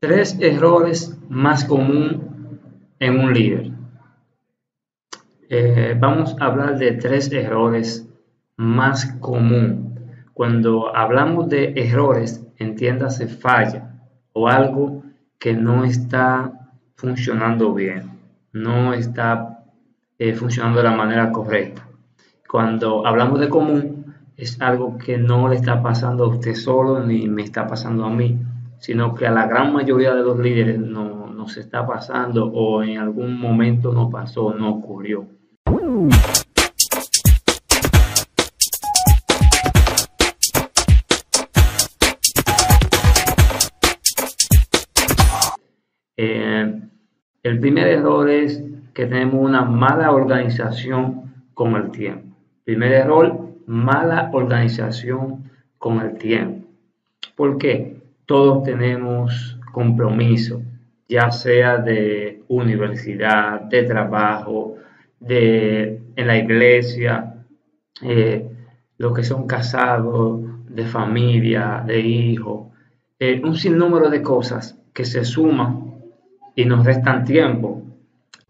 Tres errores más comunes en un líder. Eh, vamos a hablar de tres errores más comunes. Cuando hablamos de errores, entiéndase falla o algo que no está funcionando bien, no está eh, funcionando de la manera correcta. Cuando hablamos de común, es algo que no le está pasando a usted solo ni me está pasando a mí, sino que a la gran mayoría de los líderes no, nos está pasando o en algún momento no pasó, no ocurrió. Eh, el primer error es que tenemos una mala organización con el tiempo. Primer error, mala organización con el tiempo. ¿Por qué? Todos tenemos compromiso, ya sea de universidad, de trabajo, de en la iglesia, eh, los que son casados, de familia, de hijos, eh, un sinnúmero de cosas que se suman y nos restan tiempo.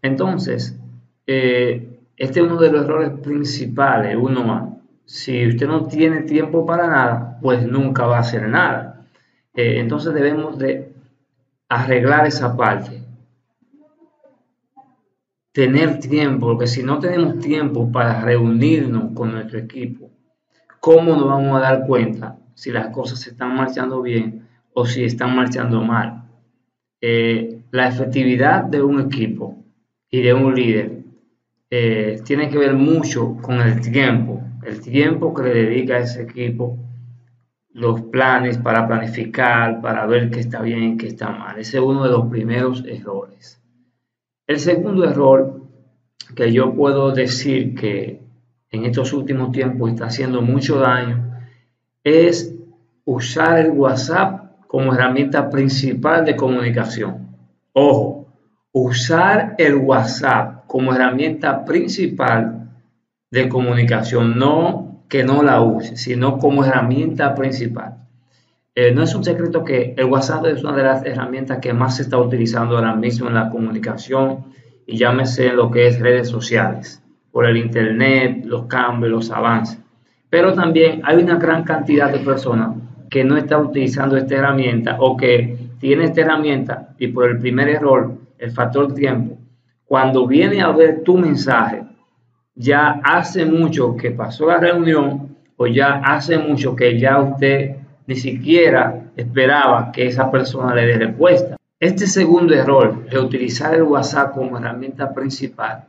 Entonces, eh, este es uno de los errores principales, uno más. Si usted no tiene tiempo para nada, pues nunca va a hacer nada. Eh, entonces debemos de arreglar esa parte. Tener tiempo, porque si no tenemos tiempo para reunirnos con nuestro equipo, ¿cómo nos vamos a dar cuenta si las cosas están marchando bien o si están marchando mal? Eh, la efectividad de un equipo y de un líder eh, tiene que ver mucho con el tiempo, el tiempo que le dedica a ese equipo los planes para planificar, para ver qué está bien qué está mal. Ese es uno de los primeros errores. El segundo error que yo puedo decir que en estos últimos tiempos está haciendo mucho daño es usar el WhatsApp como herramienta principal de comunicación. Ojo, usar el WhatsApp como herramienta principal de comunicación, no que no la use, sino como herramienta principal. Eh, no es un secreto que el WhatsApp es una de las herramientas que más se está utilizando ahora mismo en la comunicación y llámese lo que es redes sociales, por el Internet, los cambios, los avances. Pero también hay una gran cantidad de personas que no están utilizando esta herramienta o que tiene esta herramienta y por el primer error, el factor tiempo, cuando viene a ver tu mensaje, ya hace mucho que pasó la reunión o ya hace mucho que ya usted ni siquiera esperaba que esa persona le dé respuesta. Este segundo error de utilizar el WhatsApp como herramienta principal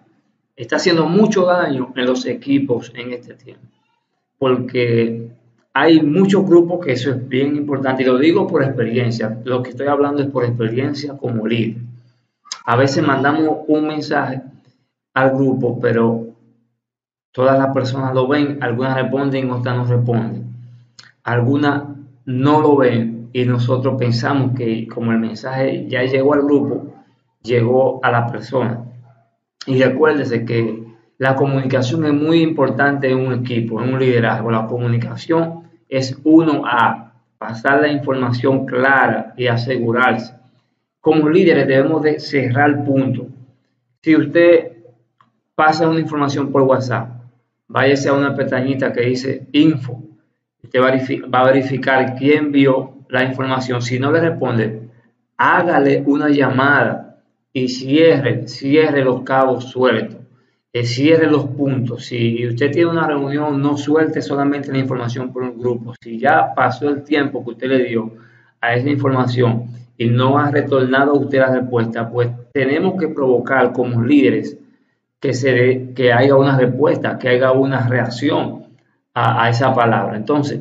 está haciendo mucho daño en los equipos en este tiempo, porque hay muchos grupos que eso es bien importante y lo digo por experiencia, lo que estoy hablando es por experiencia como líder. A veces mandamos un mensaje al grupo, pero Todas las personas lo ven, algunas responden, otras no responden. Algunas no lo ven y nosotros pensamos que como el mensaje ya llegó al grupo, llegó a la persona. Y recuérdese que la comunicación es muy importante en un equipo, en un liderazgo. La comunicación es uno a pasar la información clara y asegurarse. Como líderes debemos de cerrar punto. Si usted pasa una información por WhatsApp váyase a una pestañita que dice info. Usted va a verificar quién vio la información. Si no le responde, hágale una llamada y cierre, cierre los cabos sueltos. Cierre los puntos. Si usted tiene una reunión, no suelte solamente la información por un grupo. Si ya pasó el tiempo que usted le dio a esa información y no ha retornado usted la respuesta, pues tenemos que provocar como líderes que, se que haya una respuesta, que haya una reacción a, esa palabra. Entonces,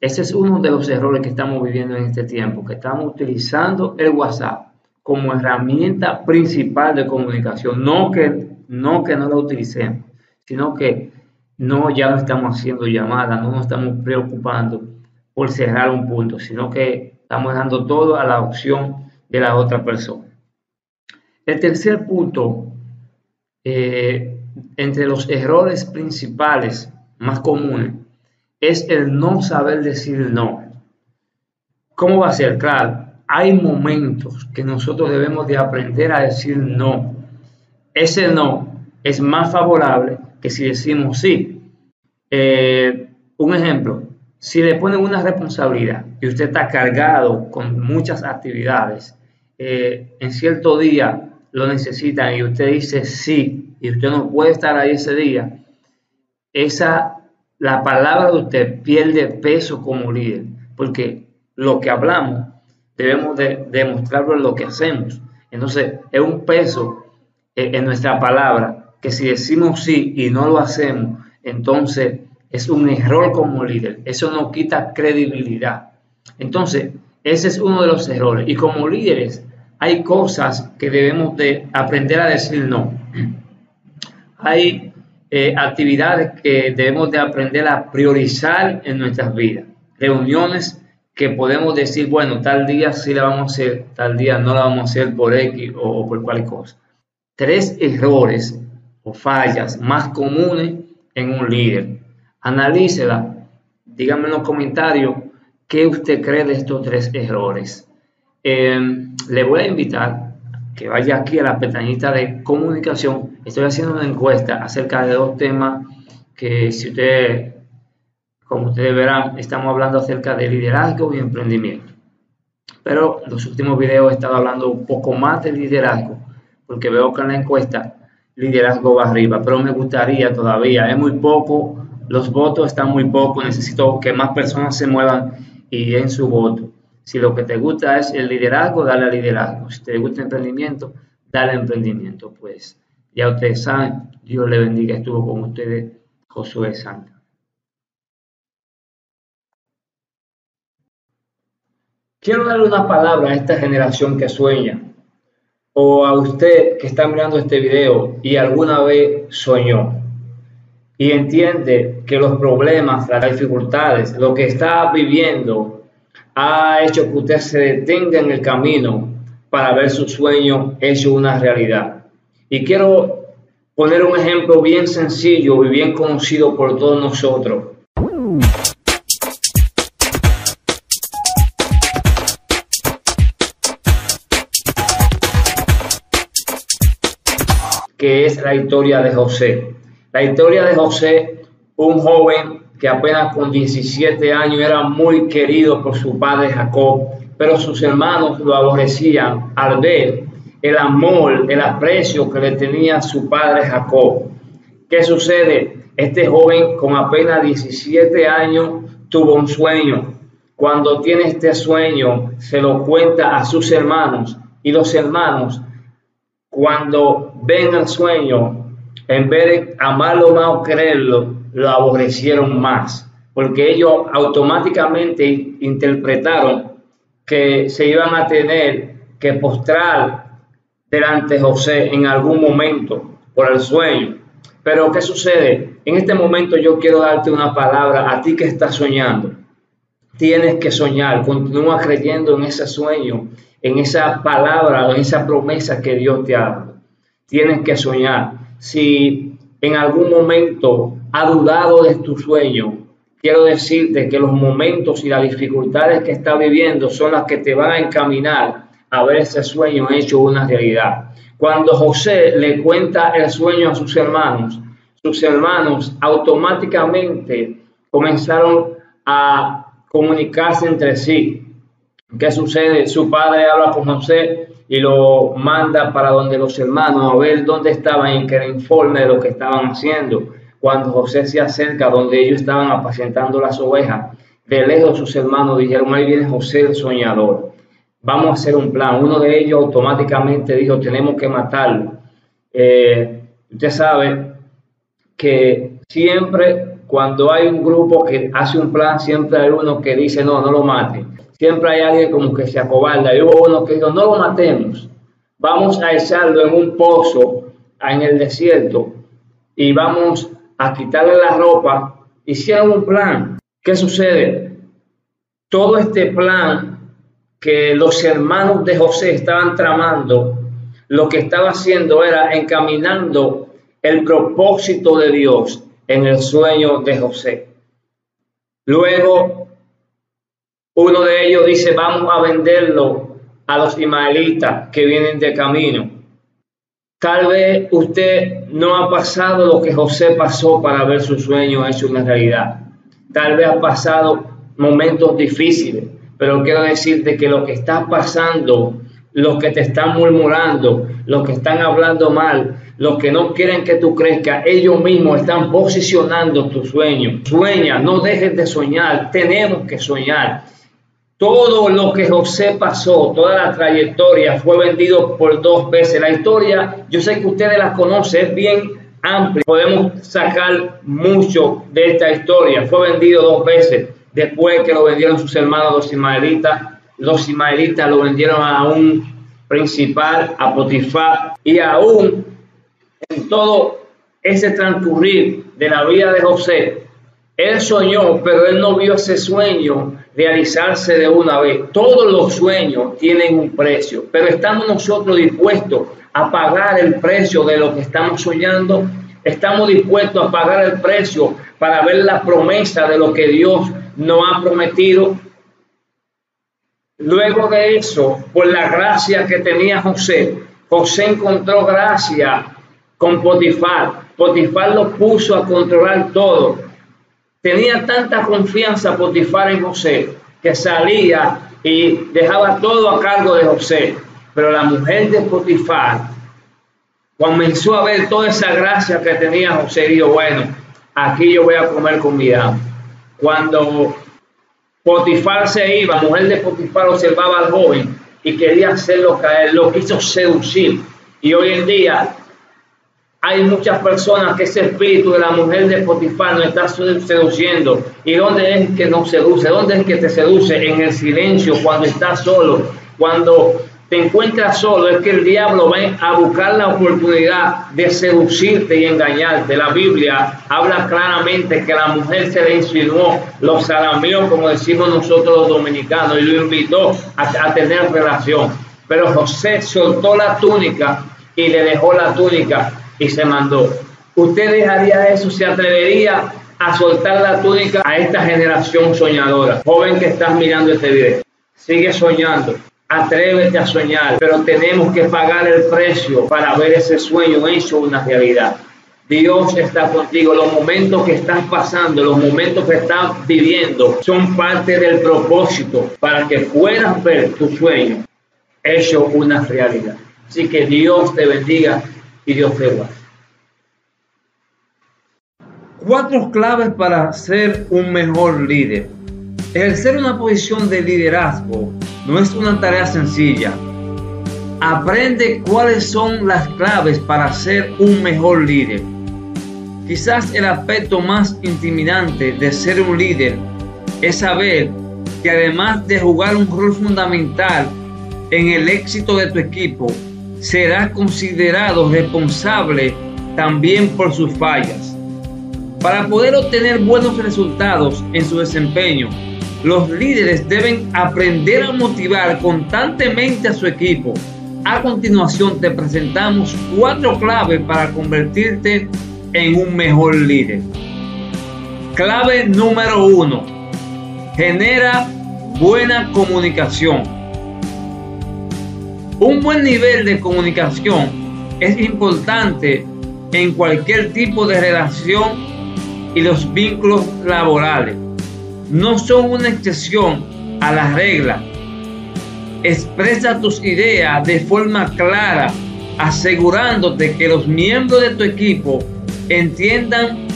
ese es uno de los errores que estamos viviendo en este tiempo, que estamos utilizando el WhatsApp como herramienta principal de comunicación. No que no, que no la utilicemos, sino que no ya no estamos haciendo llamadas, no nos estamos preocupando por cerrar un punto, sino que estamos dando todo a la opción de la otra persona. El tercer punto eh, entre los errores principales más comunes es el no saber decir no. ¿Cómo va a ser? Claro, hay momentos que nosotros debemos de aprender a decir no. Ese no es más favorable que si decimos sí. Eh, un ejemplo, si le ponen una responsabilidad y usted está cargado con muchas actividades, eh, en cierto día lo necesitan y usted dice sí y usted no puede estar ahí ese día, esa, la palabra de usted pierde peso como líder, porque lo que hablamos debemos de demostrarlo en lo que hacemos. Entonces, es un peso eh, en nuestra palabra que si decimos sí y no lo hacemos, entonces es un error como líder. Eso no quita credibilidad. Entonces, ese es uno de los errores. Y como líderes, hay cosas que debemos de aprender a decir no. Hay eh, actividades que debemos de aprender a priorizar en nuestras vidas. Reuniones que podemos decir, bueno, tal día sí la vamos a hacer, tal día no la vamos a hacer por X o, por cualquier cosa. Tres errores o fallas más comunes en un líder. Analícela, dígame en los comentarios qué usted cree de estos tres errores. Eh, le voy a invitar que vaya aquí a la pestañita de comunicación. Estoy haciendo una encuesta acerca de dos temas que si usted como ustedes verán, estamos hablando acerca de liderazgo y emprendimiento. Pero en los últimos videos he estado hablando un poco más de liderazgo, porque veo que en la encuesta liderazgo va arriba, pero me gustaría todavía, es muy poco, los votos están muy pocos, necesito que más personas se muevan y den su voto. Si lo que te gusta es el liderazgo, dale al liderazgo. Si te gusta el emprendimiento, dale al emprendimiento. Pues ya ustedes saben, Dios le bendiga, estuvo con ustedes Josué Santa. Quiero darle una palabra a esta generación que sueña o a usted que está mirando este video y alguna vez soñó y entiende que los problemas, las dificultades, lo que está viviendo ha hecho que usted se detenga en el camino para ver su sueño hecho una realidad. Y quiero poner un ejemplo bien sencillo y bien conocido por todos nosotros. que es la historia de José. La historia de José, un joven que apenas con 17 años era muy querido por su padre Jacob, pero sus hermanos lo aborrecían al ver el amor, el aprecio que le tenía su padre Jacob. ¿Qué sucede? Este joven con apenas 17 años tuvo un sueño. Cuando tiene este sueño, se lo cuenta a sus hermanos y los hermanos cuando ven el sueño, en vez de amarlo más o creerlo, lo aborrecieron más, porque ellos automáticamente interpretaron que se iban a tener que postrar delante de José en algún momento por el sueño. Pero ¿qué sucede? En este momento yo quiero darte una palabra a ti que estás soñando. Tienes que soñar, continúa creyendo en ese sueño en esa palabra, en esa promesa que Dios te ha dado. Tienes que soñar. Si en algún momento ha dudado de tu sueño, quiero decirte que los momentos y las dificultades que estás viviendo son las que te van a encaminar a ver ese sueño hecho una realidad. Cuando José le cuenta el sueño a sus hermanos, sus hermanos automáticamente comenzaron a comunicarse entre sí. ¿Qué sucede? Su padre habla con José y lo manda para donde los hermanos a ver dónde estaban y que le informe de lo que estaban haciendo. Cuando José se acerca donde ellos estaban apacentando las ovejas, de lejos sus hermanos dijeron, ahí viene José el soñador. Vamos a hacer un plan. Uno de ellos automáticamente dijo, tenemos que matarlo. Eh, usted sabe que siempre cuando hay un grupo que hace un plan, siempre hay uno que dice, no, no lo mate siempre hay alguien como que se acobarda. Y hubo uno que dijo, no lo matemos, vamos a echarlo en un pozo en el desierto y vamos a quitarle la ropa. Hicieron un plan. ¿Qué sucede? Todo este plan que los hermanos de José estaban tramando, lo que estaba haciendo era encaminando el propósito de Dios en el sueño de José. Luego uno de ellos dice, vamos a venderlo a los ismaelitas que vienen de camino. Tal vez usted no ha pasado lo que José pasó para ver su sueño hecho una realidad. Tal vez ha pasado momentos difíciles, pero quiero decirte que lo que está pasando, los que te están murmurando, los que están hablando mal, los que no quieren que tú crezcas, ellos mismos están posicionando tu sueño. Sueña, no dejes de soñar, tenemos que soñar. Todo lo que José pasó, toda la trayectoria fue vendido por dos veces. La historia, yo sé que ustedes la conocen, es bien amplia. Podemos sacar mucho de esta historia. Fue vendido dos veces. Después que lo vendieron sus hermanos los ismaelitas, los ismaelitas lo vendieron a un principal, a Potifar, y aún en todo ese transcurrir de la vida de José, él soñó, pero él no vio ese sueño realizarse de una vez. Todos los sueños tienen un precio, pero estamos nosotros dispuestos a pagar el precio de lo que estamos soñando. Estamos dispuestos a pagar el precio para ver la promesa de lo que Dios nos ha prometido. Luego de eso, por la gracia que tenía José, José encontró gracia con Potifar. Potifar lo puso a controlar todo. Tenía tanta confianza Potifar en José que salía y dejaba todo a cargo de José. Pero la mujer de Potifar comenzó a ver toda esa gracia que tenía José y dijo, bueno, aquí yo voy a comer con mi amo. Cuando Potifar se iba, la mujer de Potifar observaba al joven y quería hacerlo caer, lo quiso seducir. Y hoy en día hay muchas personas que ese espíritu de la mujer de Potifar no está seduciendo. ¿Y dónde es que no seduce? ¿Dónde es que te seduce? En el silencio, cuando estás solo, cuando te encuentras solo, es que el diablo va a buscar la oportunidad de seducirte y engañarte. La Biblia habla claramente que la mujer se le insinuó, lo salameó, como decimos nosotros los dominicanos, y lo invitó a, a tener relación. Pero José soltó la túnica y le dejó la túnica y se mandó. ¿Usted dejaría eso? ¿Se atrevería a soltar la túnica a esta generación soñadora? Joven que estás mirando este video, sigue soñando. Atrévete a soñar, pero tenemos que pagar el precio para ver ese sueño hecho una realidad. Dios está contigo. Los momentos que estás pasando, los momentos que estás viviendo, son parte del propósito para que puedas ver tu sueño hecho una realidad. Así que Dios te bendiga y Dios te guarde. Cuatro claves para ser un mejor líder. Ejercer una posición de liderazgo no es una tarea sencilla. Aprende cuáles son las claves para ser un mejor líder. Quizás el aspecto más intimidante de ser un líder es saber que además de jugar un rol fundamental en el éxito de tu equipo, será considerado responsable también por sus fallas. Para poder obtener buenos resultados en su desempeño, los líderes deben aprender a motivar constantemente a su equipo. A continuación te presentamos cuatro claves para convertirte en un mejor líder. Clave número uno. Genera buena comunicación. Un buen nivel de comunicación es importante en cualquier tipo de relación y los vínculos laborales. No son una excepción a la regla. Expresa tus ideas de forma clara, asegurándote que los miembros de tu equipo entiendan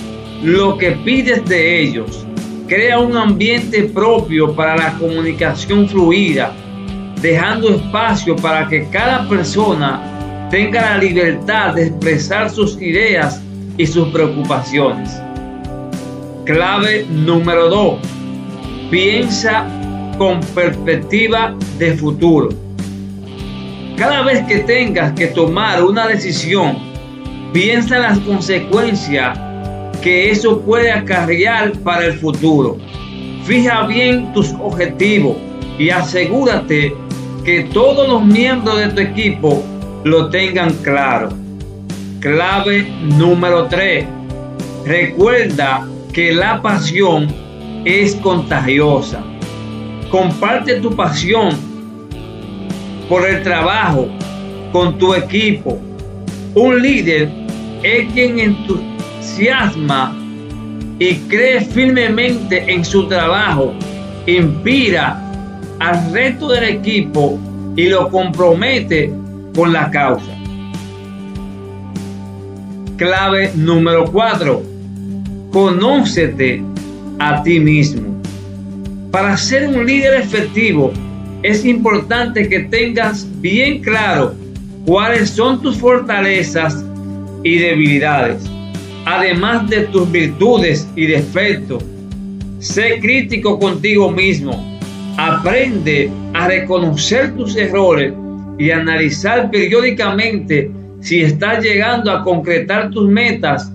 lo que pides de ellos. Crea un ambiente propio para la comunicación fluida dejando espacio para que cada persona tenga la libertad de expresar sus ideas y sus preocupaciones. Clave número 2. Piensa con perspectiva de futuro. Cada vez que tengas que tomar una decisión, piensa en las consecuencias que eso puede acarrear para el futuro. Fija bien tus objetivos y asegúrate que todos los miembros de tu equipo lo tengan claro. Clave número 3. Recuerda que la pasión es contagiosa. Comparte tu pasión por el trabajo con tu equipo. Un líder es quien entusiasma y cree firmemente en su trabajo, inspira al resto del equipo y lo compromete con la causa. Clave número 4. Conócete a ti mismo. Para ser un líder efectivo es importante que tengas bien claro cuáles son tus fortalezas y debilidades, además de tus virtudes y defectos. Sé crítico contigo mismo. Aprende a reconocer tus errores y analizar periódicamente si estás llegando a concretar tus metas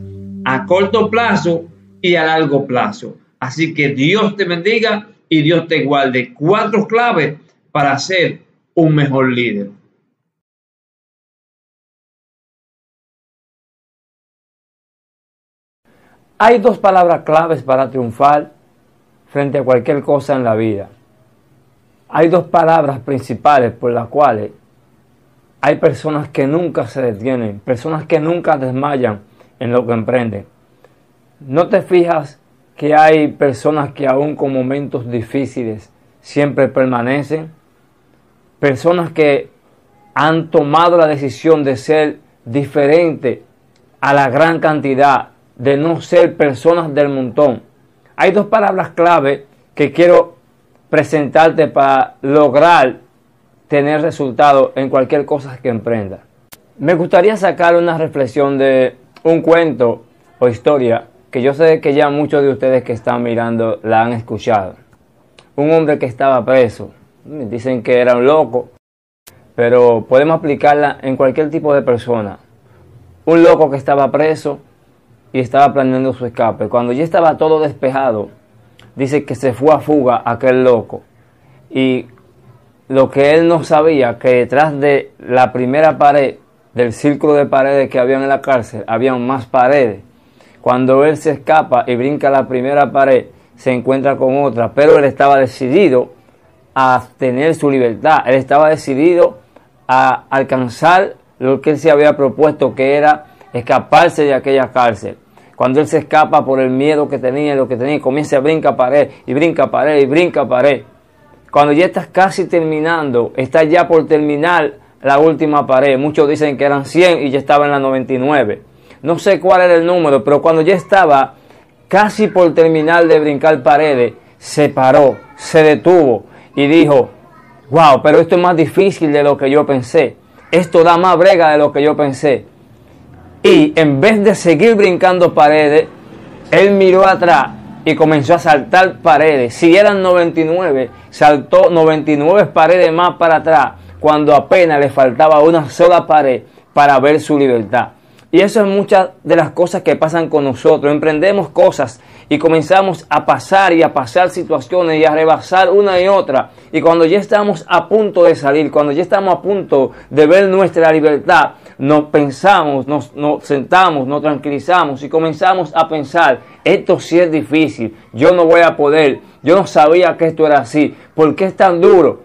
a corto plazo y a largo plazo. Así que Dios te bendiga y Dios te guarde. Cuatro claves para ser un mejor líder. Hay dos palabras claves para triunfar frente a cualquier cosa en la vida. Hay dos palabras principales por las cuales hay personas que nunca se detienen, personas que nunca desmayan en lo que emprenden. ¿No te fijas que hay personas que aún con momentos difíciles siempre permanecen? Personas que han tomado la decisión de ser diferente a la gran cantidad, de no ser personas del montón. Hay dos palabras clave que quiero presentarte para lograr tener resultados en cualquier cosa que emprenda. Me gustaría sacar una reflexión de un cuento o historia que yo sé que ya muchos de ustedes que están mirando la han escuchado. Un hombre que estaba preso. Dicen que era un loco, pero podemos aplicarla en cualquier tipo de persona. Un loco que estaba preso y estaba planeando su escape. Cuando ya estaba todo despejado, dice que se fue a fuga aquel loco. Y lo que él no sabía, que detrás de la primera pared, del círculo de paredes que había en la cárcel, habían más paredes. Cuando él se escapa y brinca la primera pared, se encuentra con otra, pero él estaba decidido a tener su libertad, él estaba decidido a alcanzar lo que él se había propuesto, que era escaparse de aquella cárcel. Cuando él se escapa por el miedo que tenía, lo que tenía, comienza a brincar pared y brinca pared y brinca pared. Cuando ya estás casi terminando, estás ya por terminar la última pared. Muchos dicen que eran 100 y ya estaba en la 99. No sé cuál era el número, pero cuando ya estaba casi por terminar de brincar paredes, se paró, se detuvo y dijo, wow, pero esto es más difícil de lo que yo pensé. Esto da más brega de lo que yo pensé. Y en vez de seguir brincando paredes, él miró atrás y comenzó a saltar paredes. Si eran 99, saltó 99 paredes más para atrás cuando apenas le faltaba una sola pared para ver su libertad. Y eso es muchas de las cosas que pasan con nosotros. Emprendemos cosas y comenzamos a pasar y a pasar situaciones y a rebasar una y otra. Y cuando ya estamos a punto de salir, cuando ya estamos a punto de ver nuestra libertad, nos pensamos, nos, sentamos, nos tranquilizamos y comenzamos a pensar, esto sí es difícil, yo no voy a poder, yo no sabía que esto era así, ¿por qué es tan duro?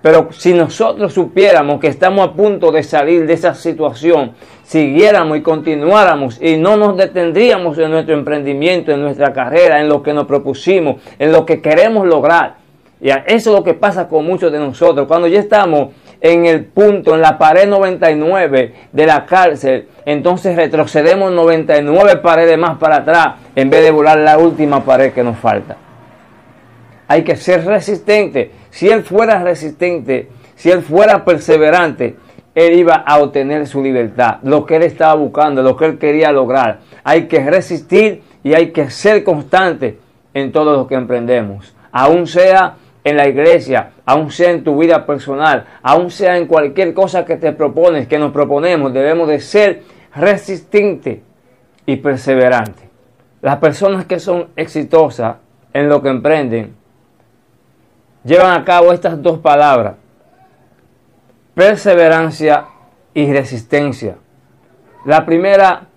Pero si nosotros supiéramos que estamos a punto de salir de esa situación, siguiéramos y continuáramos y no nos detendríamos en nuestro emprendimiento, en nuestra carrera, en lo que nos propusimos, en lo que queremos lograr. Y eso es lo que pasa con muchos de nosotros. Cuando ya estamos en el punto, en la pared 99 de la cárcel, entonces retrocedemos 99 paredes más para atrás en vez de volar la última pared que nos falta. Hay que ser resistente. Si él fuera resistente, si él fuera perseverante, él iba a obtener su libertad, lo que él estaba buscando, lo que él quería lograr. Hay que resistir y hay que ser constante en todo lo que emprendemos. Aún sea en la iglesia, aún sea en tu vida personal, aún sea en cualquier cosa que te propones, que nos proponemos, debemos de ser resistentes y perseverantes. Las personas que son exitosas en lo que emprenden llevan a cabo estas dos palabras perseverancia y resistencia. La primera,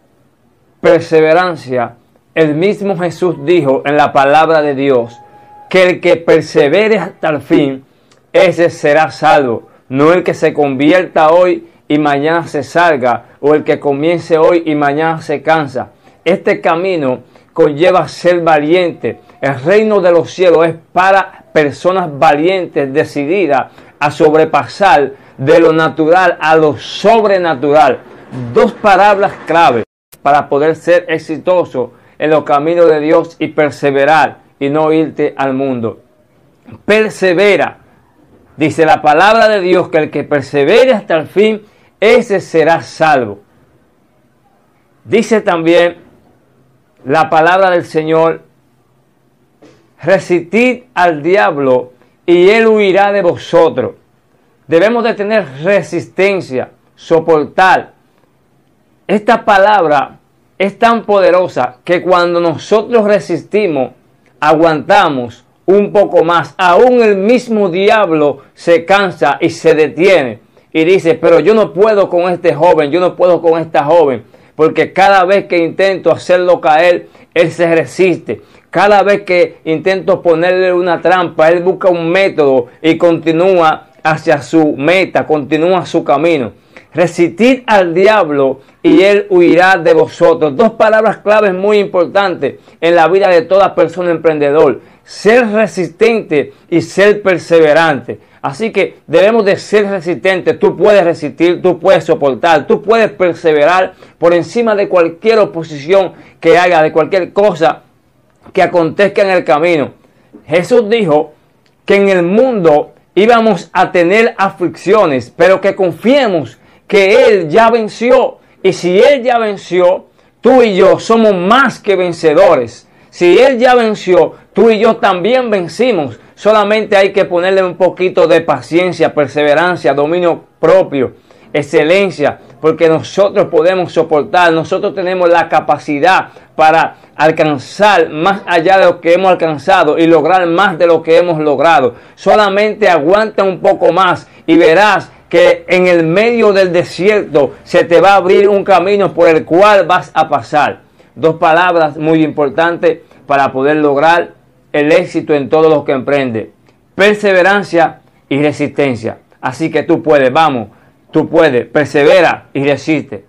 perseverancia, el mismo Jesús dijo en la palabra de Dios que el que persevere hasta el fin, ese será salvo. no el que se convierta hoy y mañana se salga, o el que comience hoy y mañana se cansa. Este camino conlleva ser valiente. El reino de los cielos es para personas valientes, decididas a sobrepasar de lo natural a lo sobrenatural. Dos palabras clave para poder ser exitoso en los caminos de Dios y perseverar y no irte al mundo. Persevera. Dice la palabra de Dios que el que persevere hasta el fin, ese será salvo. Dice también la palabra del Señor, resistid al diablo y él huirá de vosotros. Debemos de tener resistencia, soportar. Esta palabra es tan poderosa que cuando nosotros resistimos, aguantamos un poco más, aún el mismo diablo se cansa y se detiene y dice, pero yo no puedo con este joven, yo no puedo con esta joven, porque cada vez que intento hacerlo caer, él se resiste. Cada vez que intento ponerle una trampa, él busca un método y continúa hacia su meta, continúa su camino. Resistid al diablo y él huirá de vosotros. Dos palabras claves muy importantes en la vida de toda persona emprendedor. Ser resistente y ser perseverante. Así que debemos de ser resistentes. Tú puedes resistir, tú puedes soportar, tú puedes perseverar por encima de cualquier oposición que haga, de cualquier cosa que acontezca en el camino. Jesús dijo que en el mundo íbamos a tener aflicciones, pero que confiemos que Él ya venció. Y si Él ya venció, tú y yo somos más que vencedores. Si Él ya venció, tú y yo también vencimos. Solamente hay que ponerle un poquito de paciencia, perseverancia, dominio propio, excelencia, porque nosotros podemos soportar, nosotros tenemos la capacidad para alcanzar más allá de lo que hemos alcanzado y lograr más de lo que hemos logrado. Solamente aguanta un poco más y verás que en el medio del desierto se te va a abrir un camino por el cual vas a pasar. Dos palabras muy importantes para poder lograr el éxito en todo lo que emprende. Perseverancia y resistencia. Así que tú puedes, vamos, tú puedes, persevera y resiste.